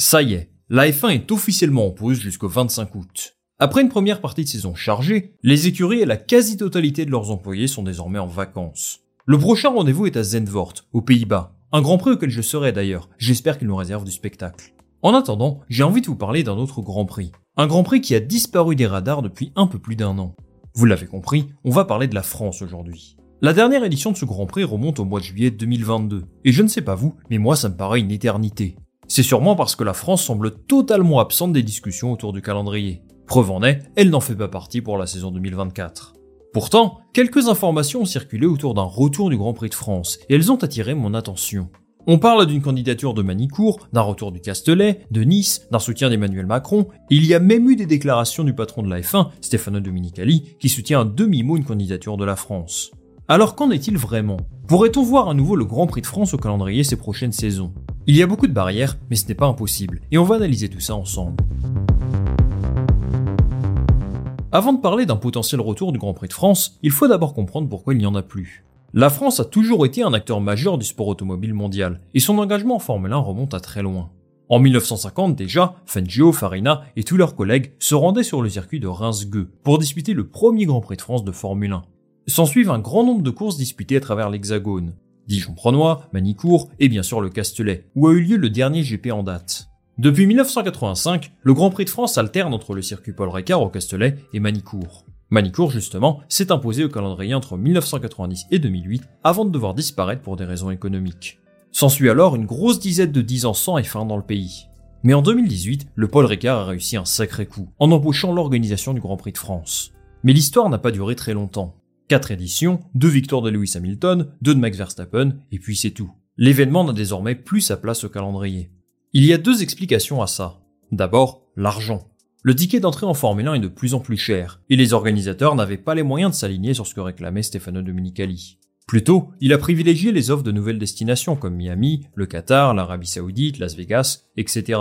Ça y est, la F1 est officiellement en pause jusqu'au 25 août. Après une première partie de saison chargée, les écuries et la quasi-totalité de leurs employés sont désormais en vacances. Le prochain rendez-vous est à Zandvoort, aux Pays-Bas. Un grand prix auquel je serai d'ailleurs. J'espère qu'il nous réserve du spectacle. En attendant, j'ai envie de vous parler d'un autre grand prix. Un grand prix qui a disparu des radars depuis un peu plus d'un an. Vous l'avez compris, on va parler de la France aujourd'hui. La dernière édition de ce Grand Prix remonte au mois de juillet 2022, et je ne sais pas vous, mais moi ça me paraît une éternité. C'est sûrement parce que la France semble totalement absente des discussions autour du calendrier. Preuve en est, elle n'en fait pas partie pour la saison 2024. Pourtant, quelques informations ont circulé autour d'un retour du Grand Prix de France, et elles ont attiré mon attention. On parle d'une candidature de Manicourt, d'un retour du Castellet, de Nice, d'un soutien d'Emmanuel Macron, il y a même eu des déclarations du patron de la F1, Stefano Dominicali, qui soutient un demi-mot une candidature de la France. Alors qu'en est-il vraiment? Pourrait-on voir à nouveau le Grand Prix de France au calendrier ces prochaines saisons? Il y a beaucoup de barrières, mais ce n'est pas impossible, et on va analyser tout ça ensemble. Avant de parler d'un potentiel retour du Grand Prix de France, il faut d'abord comprendre pourquoi il n'y en a plus. La France a toujours été un acteur majeur du sport automobile mondial, et son engagement en Formule 1 remonte à très loin. En 1950 déjà, Fangio, Farina et tous leurs collègues se rendaient sur le circuit de Reims-Gueux pour disputer le premier Grand Prix de France de Formule 1. S'ensuivent un grand nombre de courses disputées à travers l'Hexagone. Dijon-Prenois, Manicourt et bien sûr le Castellet, où a eu lieu le dernier GP en date. Depuis 1985, le Grand Prix de France alterne entre le circuit Paul Ricard au Castellet et Manicourt. Manicourt, justement, s'est imposé au calendrier entre 1990 et 2008 avant de devoir disparaître pour des raisons économiques. S'ensuit alors une grosse dizaine de 10 ans sans F1 dans le pays. Mais en 2018, le Paul Ricard a réussi un sacré coup, en embauchant l'organisation du Grand Prix de France. Mais l'histoire n'a pas duré très longtemps. Quatre éditions, deux victoires de Lewis Hamilton, deux de Max Verstappen, et puis c'est tout. L'événement n'a désormais plus sa place au calendrier. Il y a deux explications à ça. D'abord, l'argent. Le ticket d'entrée en Formule 1 est de plus en plus cher, et les organisateurs n'avaient pas les moyens de s'aligner sur ce que réclamait Stefano Dominicali. Plutôt, il a privilégié les offres de nouvelles destinations comme Miami, le Qatar, l'Arabie Saoudite, Las Vegas, etc.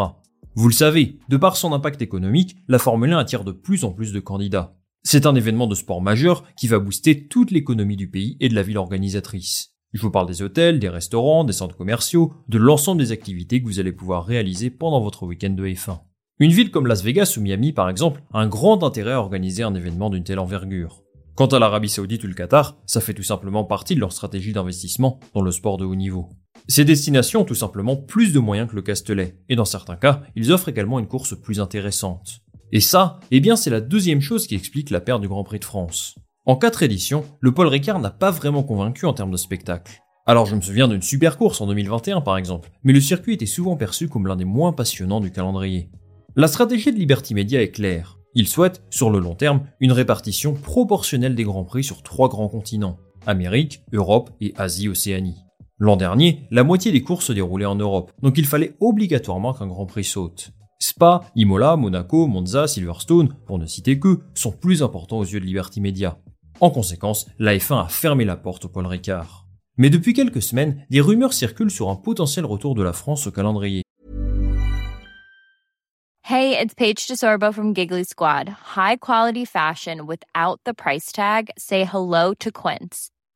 Vous le savez, de par son impact économique, la Formule 1 attire de plus en plus de candidats. C'est un événement de sport majeur qui va booster toute l'économie du pays et de la ville organisatrice. Je vous parle des hôtels, des restaurants, des centres commerciaux, de l'ensemble des activités que vous allez pouvoir réaliser pendant votre week-end de F1. Une ville comme Las Vegas ou Miami, par exemple, a un grand intérêt à organiser un événement d'une telle envergure. Quant à l'Arabie Saoudite ou le Qatar, ça fait tout simplement partie de leur stratégie d'investissement dans le sport de haut niveau. Ces destinations ont tout simplement plus de moyens que le Castellet, et dans certains cas, ils offrent également une course plus intéressante. Et ça, eh bien c'est la deuxième chose qui explique la perte du Grand Prix de France. En quatre éditions, le Paul Ricard n'a pas vraiment convaincu en termes de spectacle. Alors je me souviens d'une super course en 2021 par exemple, mais le circuit était souvent perçu comme l'un des moins passionnants du calendrier. La stratégie de Liberty Media est claire. Il souhaite, sur le long terme, une répartition proportionnelle des grands prix sur trois grands continents Amérique, Europe et Asie-Océanie. L'an dernier, la moitié des courses se déroulaient en Europe, donc il fallait obligatoirement qu'un grand prix saute. Spa, Imola, Monaco, Monza, Silverstone, pour ne citer que, sont plus importants aux yeux de Liberty Media. En conséquence, la F1 a fermé la porte au Paul Ricard. Mais depuis quelques semaines, des rumeurs circulent sur un potentiel retour de la France au calendrier. Hey, it's Paige DeSorbo from Giggly Squad. High quality fashion without the price tag. Say hello to Quince.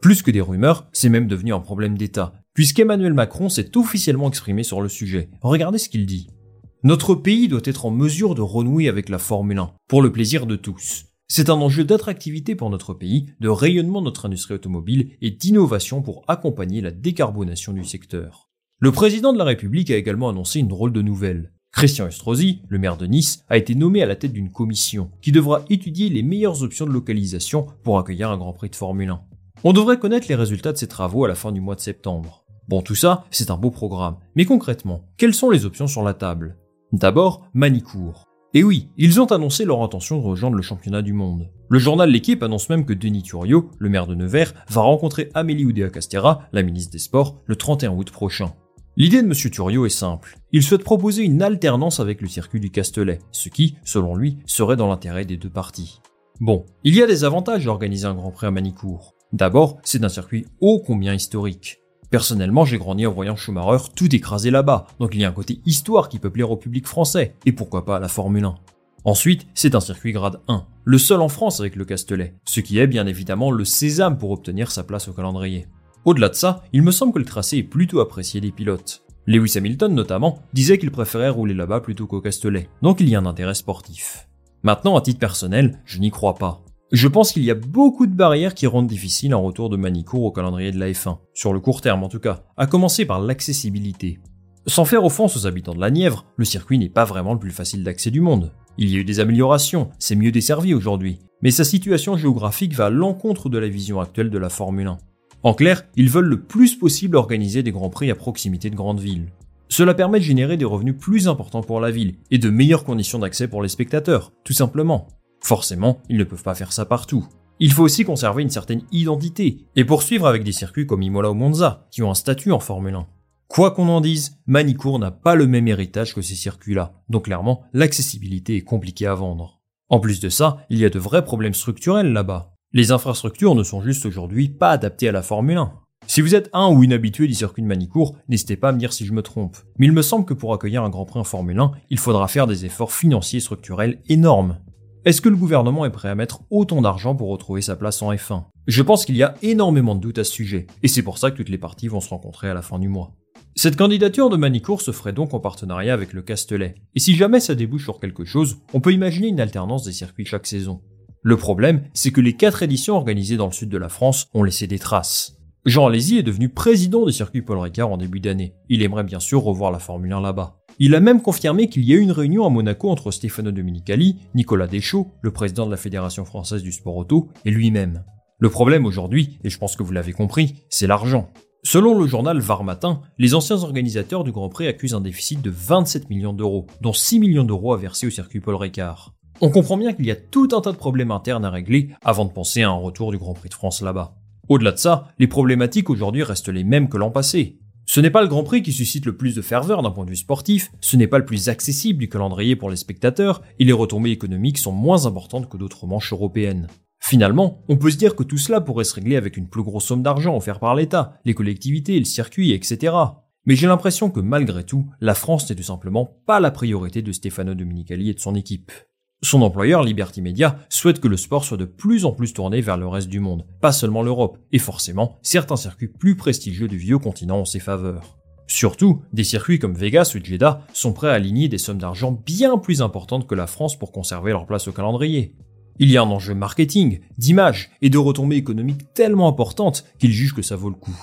Plus que des rumeurs, c'est même devenu un problème d'État, puisqu'Emmanuel Macron s'est officiellement exprimé sur le sujet. Regardez ce qu'il dit. Notre pays doit être en mesure de renouer avec la Formule 1, pour le plaisir de tous. C'est un enjeu d'attractivité pour notre pays, de rayonnement de notre industrie automobile et d'innovation pour accompagner la décarbonation du secteur. Le président de la République a également annoncé une drôle de nouvelle. Christian Estrosi, le maire de Nice, a été nommé à la tête d'une commission qui devra étudier les meilleures options de localisation pour accueillir un Grand Prix de Formule 1. On devrait connaître les résultats de ces travaux à la fin du mois de septembre. Bon, tout ça, c'est un beau programme. Mais concrètement, quelles sont les options sur la table? D'abord, Manicourt. Et oui, ils ont annoncé leur intention de rejoindre le championnat du monde. Le journal L'équipe annonce même que Denis Turiot, le maire de Nevers, va rencontrer Amélie Oudéa-Castera, la ministre des Sports, le 31 août prochain. L'idée de M. Turiot est simple. Il souhaite proposer une alternance avec le circuit du Castellet, ce qui, selon lui, serait dans l'intérêt des deux parties. Bon, il y a des avantages à organiser un Grand Prix à Manicourt. D'abord, c'est un circuit ô combien historique. Personnellement, j'ai grandi en voyant Schumacher tout écraser là-bas, donc il y a un côté histoire qui peut plaire au public français, et pourquoi pas à la Formule 1. Ensuite, c'est un circuit grade 1, le seul en France avec le Castellet, ce qui est bien évidemment le sésame pour obtenir sa place au calendrier. Au-delà de ça, il me semble que le tracé est plutôt apprécié des pilotes. Lewis Hamilton notamment disait qu'il préférait rouler là-bas plutôt qu'au Castellet, donc il y a un intérêt sportif. Maintenant, à titre personnel, je n'y crois pas. Je pense qu'il y a beaucoup de barrières qui rendent difficile un retour de Manicourt au calendrier de la F1, sur le court terme en tout cas, à commencer par l'accessibilité. Sans faire offense aux habitants de la Nièvre, le circuit n'est pas vraiment le plus facile d'accès du monde. Il y a eu des améliorations, c'est mieux desservi aujourd'hui, mais sa situation géographique va à l'encontre de la vision actuelle de la Formule 1. En clair, ils veulent le plus possible organiser des grands prix à proximité de grandes villes. Cela permet de générer des revenus plus importants pour la ville et de meilleures conditions d'accès pour les spectateurs, tout simplement. Forcément, ils ne peuvent pas faire ça partout. Il faut aussi conserver une certaine identité et poursuivre avec des circuits comme Imola ou Monza, qui ont un statut en Formule 1. Quoi qu'on en dise, Manicourt n'a pas le même héritage que ces circuits-là, donc clairement, l'accessibilité est compliquée à vendre. En plus de ça, il y a de vrais problèmes structurels là-bas. Les infrastructures ne sont juste aujourd'hui pas adaptées à la Formule 1. Si vous êtes un ou une habituée du circuit de Manicourt, n'hésitez pas à me dire si je me trompe. Mais il me semble que pour accueillir un Grand Prix en Formule 1, il faudra faire des efforts financiers structurels énormes. Est-ce que le gouvernement est prêt à mettre autant d'argent pour retrouver sa place en F1 Je pense qu'il y a énormément de doutes à ce sujet, et c'est pour ça que toutes les parties vont se rencontrer à la fin du mois. Cette candidature de Manicourt se ferait donc en partenariat avec le Castellet, et si jamais ça débouche sur quelque chose, on peut imaginer une alternance des circuits chaque saison. Le problème, c'est que les quatre éditions organisées dans le sud de la France ont laissé des traces. Jean Alési est devenu président du circuit Paul Ricard en début d'année. Il aimerait bien sûr revoir la Formule 1 là-bas. Il a même confirmé qu'il y a eu une réunion à Monaco entre Stefano Dominicali, Nicolas Deschaux, le président de la Fédération française du sport auto, et lui-même. Le problème aujourd'hui, et je pense que vous l'avez compris, c'est l'argent. Selon le journal Var Matin, les anciens organisateurs du Grand Prix accusent un déficit de 27 millions d'euros, dont 6 millions d'euros à verser au circuit Paul Ricard. On comprend bien qu'il y a tout un tas de problèmes internes à régler avant de penser à un retour du Grand Prix de France là-bas. Au-delà de ça, les problématiques aujourd'hui restent les mêmes que l'an passé. Ce n'est pas le Grand Prix qui suscite le plus de ferveur d'un point de vue sportif, ce n'est pas le plus accessible du calendrier pour les spectateurs, et les retombées économiques sont moins importantes que d'autres manches européennes. Finalement, on peut se dire que tout cela pourrait se régler avec une plus grosse somme d'argent offerte par l'État, les collectivités, le circuit, etc. Mais j'ai l'impression que malgré tout, la France n'est tout simplement pas la priorité de Stefano Dominicali et de son équipe. Son employeur, Liberty Media, souhaite que le sport soit de plus en plus tourné vers le reste du monde, pas seulement l'Europe, et forcément, certains circuits plus prestigieux du vieux continent ont ses faveurs. Surtout, des circuits comme Vegas ou Jeddah sont prêts à aligner des sommes d'argent bien plus importantes que la France pour conserver leur place au calendrier. Il y a un enjeu marketing, d'image et de retombées économiques tellement importantes qu'ils jugent que ça vaut le coup.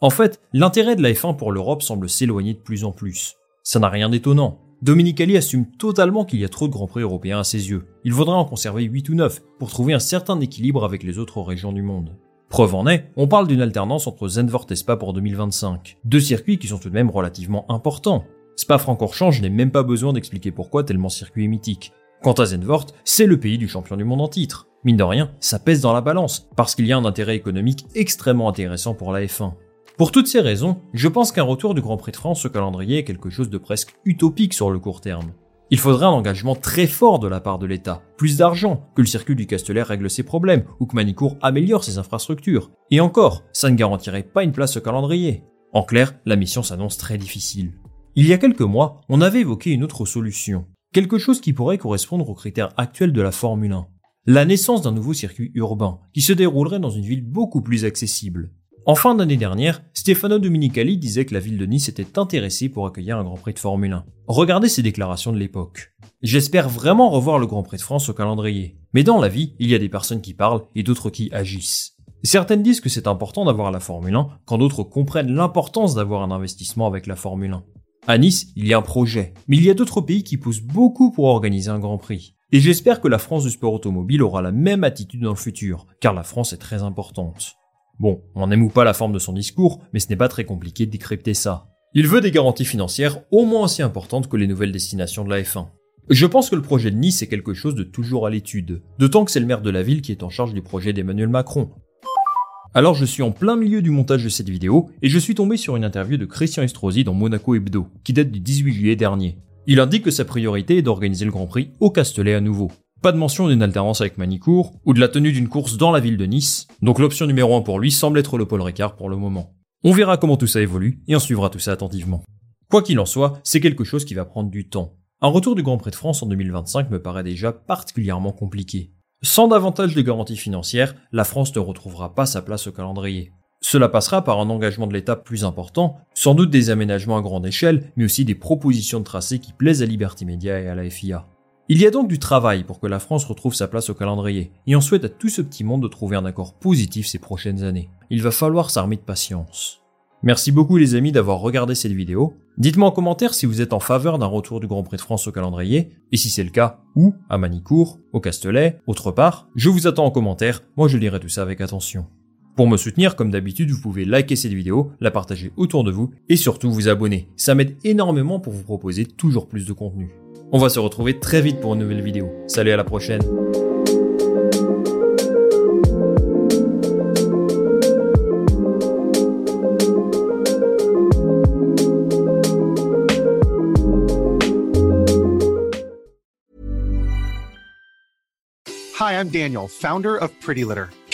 En fait, l'intérêt de la F1 pour l'Europe semble s'éloigner de plus en plus. Ça n'a rien d'étonnant. Dominicali assume totalement qu'il y a trop de grands prix européens à ses yeux. Il faudrait en conserver 8 ou 9 pour trouver un certain équilibre avec les autres régions du monde. Preuve en est, on parle d'une alternance entre Zandvoort et Spa pour 2025. Deux circuits qui sont tout de même relativement importants. Spa-Francorchamps, je n'ai même pas besoin d'expliquer pourquoi tellement circuit est mythique. Quant à Zandvoort, c'est le pays du champion du monde en titre. Mine de rien, ça pèse dans la balance, parce qu'il y a un intérêt économique extrêmement intéressant pour la F1. Pour toutes ces raisons, je pense qu'un retour du Grand Prix de France au calendrier est quelque chose de presque utopique sur le court terme. Il faudrait un engagement très fort de la part de l'État, plus d'argent, que le circuit du Castellet règle ses problèmes, ou que Manicourt améliore ses infrastructures. Et encore, ça ne garantirait pas une place au calendrier. En clair, la mission s'annonce très difficile. Il y a quelques mois, on avait évoqué une autre solution. Quelque chose qui pourrait correspondre aux critères actuels de la Formule 1. La naissance d'un nouveau circuit urbain, qui se déroulerait dans une ville beaucoup plus accessible. En fin d'année dernière, Stefano Dominicali disait que la ville de Nice était intéressée pour accueillir un Grand Prix de Formule 1. Regardez ses déclarations de l'époque. J'espère vraiment revoir le Grand Prix de France au calendrier. Mais dans la vie, il y a des personnes qui parlent et d'autres qui agissent. Certaines disent que c'est important d'avoir la Formule 1, quand d'autres comprennent l'importance d'avoir un investissement avec la Formule 1. À Nice, il y a un projet, mais il y a d'autres pays qui poussent beaucoup pour organiser un Grand Prix. Et j'espère que la France du sport automobile aura la même attitude dans le futur, car la France est très importante. Bon, on n'aime ou pas la forme de son discours, mais ce n'est pas très compliqué de décrypter ça. Il veut des garanties financières au moins aussi importantes que les nouvelles destinations de la F1. Je pense que le projet de Nice est quelque chose de toujours à l'étude, d'autant que c'est le maire de la ville qui est en charge du projet d'Emmanuel Macron. Alors je suis en plein milieu du montage de cette vidéo et je suis tombé sur une interview de Christian Estrosi dans Monaco Hebdo, qui date du 18 juillet dernier. Il indique que sa priorité est d'organiser le Grand Prix au Castellet à nouveau. Pas de mention d'une alternance avec Manicourt ou de la tenue d'une course dans la ville de Nice, donc l'option numéro 1 pour lui semble être le Paul Ricard pour le moment. On verra comment tout ça évolue et on suivra tout ça attentivement. Quoi qu'il en soit, c'est quelque chose qui va prendre du temps. Un retour du Grand Prix de France en 2025 me paraît déjà particulièrement compliqué. Sans davantage de garanties financières, la France ne retrouvera pas sa place au calendrier. Cela passera par un engagement de l'État plus important, sans doute des aménagements à grande échelle, mais aussi des propositions de tracés qui plaisent à Liberty Media et à la FIA. Il y a donc du travail pour que la France retrouve sa place au calendrier, et on souhaite à tout ce petit monde de trouver un accord positif ces prochaines années. Il va falloir s'armer de patience. Merci beaucoup les amis d'avoir regardé cette vidéo. Dites-moi en commentaire si vous êtes en faveur d'un retour du Grand Prix de France au calendrier, et si c'est le cas, où? À Manicourt, au Castellet, autre part Je vous attends en commentaire, moi je lirai tout ça avec attention. Pour me soutenir, comme d'habitude, vous pouvez liker cette vidéo, la partager autour de vous, et surtout vous abonner. Ça m'aide énormément pour vous proposer toujours plus de contenu. On va se retrouver très vite pour une nouvelle vidéo. Salut à la prochaine. Hi, I'm Daniel, founder of Pretty Litter.